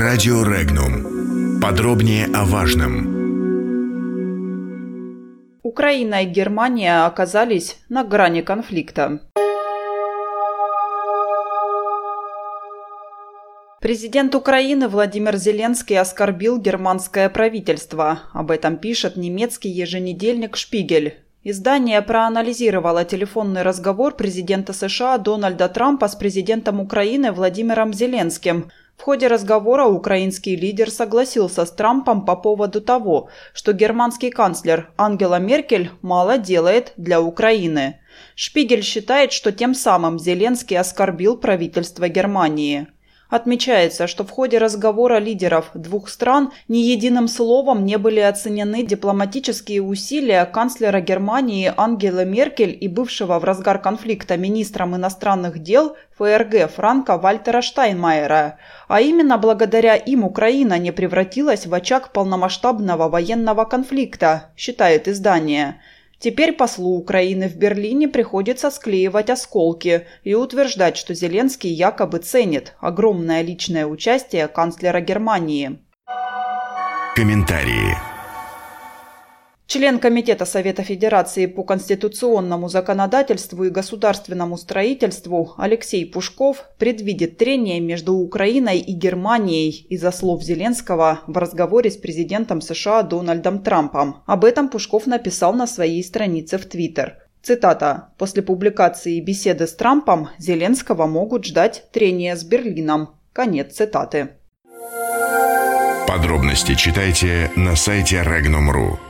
Радио Регнум. Подробнее о важном. Украина и Германия оказались на грани конфликта. Президент Украины Владимир Зеленский оскорбил германское правительство. Об этом пишет немецкий еженедельник «Шпигель». Издание проанализировало телефонный разговор президента США Дональда Трампа с президентом Украины Владимиром Зеленским. В ходе разговора украинский лидер согласился с Трампом по поводу того, что германский канцлер Ангела Меркель мало делает для Украины. Шпигель считает, что тем самым Зеленский оскорбил правительство Германии. Отмечается, что в ходе разговора лидеров двух стран ни единым словом не были оценены дипломатические усилия канцлера Германии Ангелы Меркель и бывшего в разгар конфликта министром иностранных дел ФРГ Франка Вальтера Штайнмайера. А именно благодаря им Украина не превратилась в очаг полномасштабного военного конфликта, считает издание. Теперь послу Украины в Берлине приходится склеивать осколки и утверждать, что Зеленский якобы ценит огромное личное участие канцлера Германии. Комментарии. Член Комитета Совета Федерации по конституционному законодательству и государственному строительству Алексей Пушков предвидит трение между Украиной и Германией из-за слов Зеленского в разговоре с президентом США Дональдом Трампом. Об этом Пушков написал на своей странице в Твиттер. Цитата. «После публикации беседы с Трампом Зеленского могут ждать трения с Берлином». Конец цитаты. Подробности читайте на сайте Regnum.ru.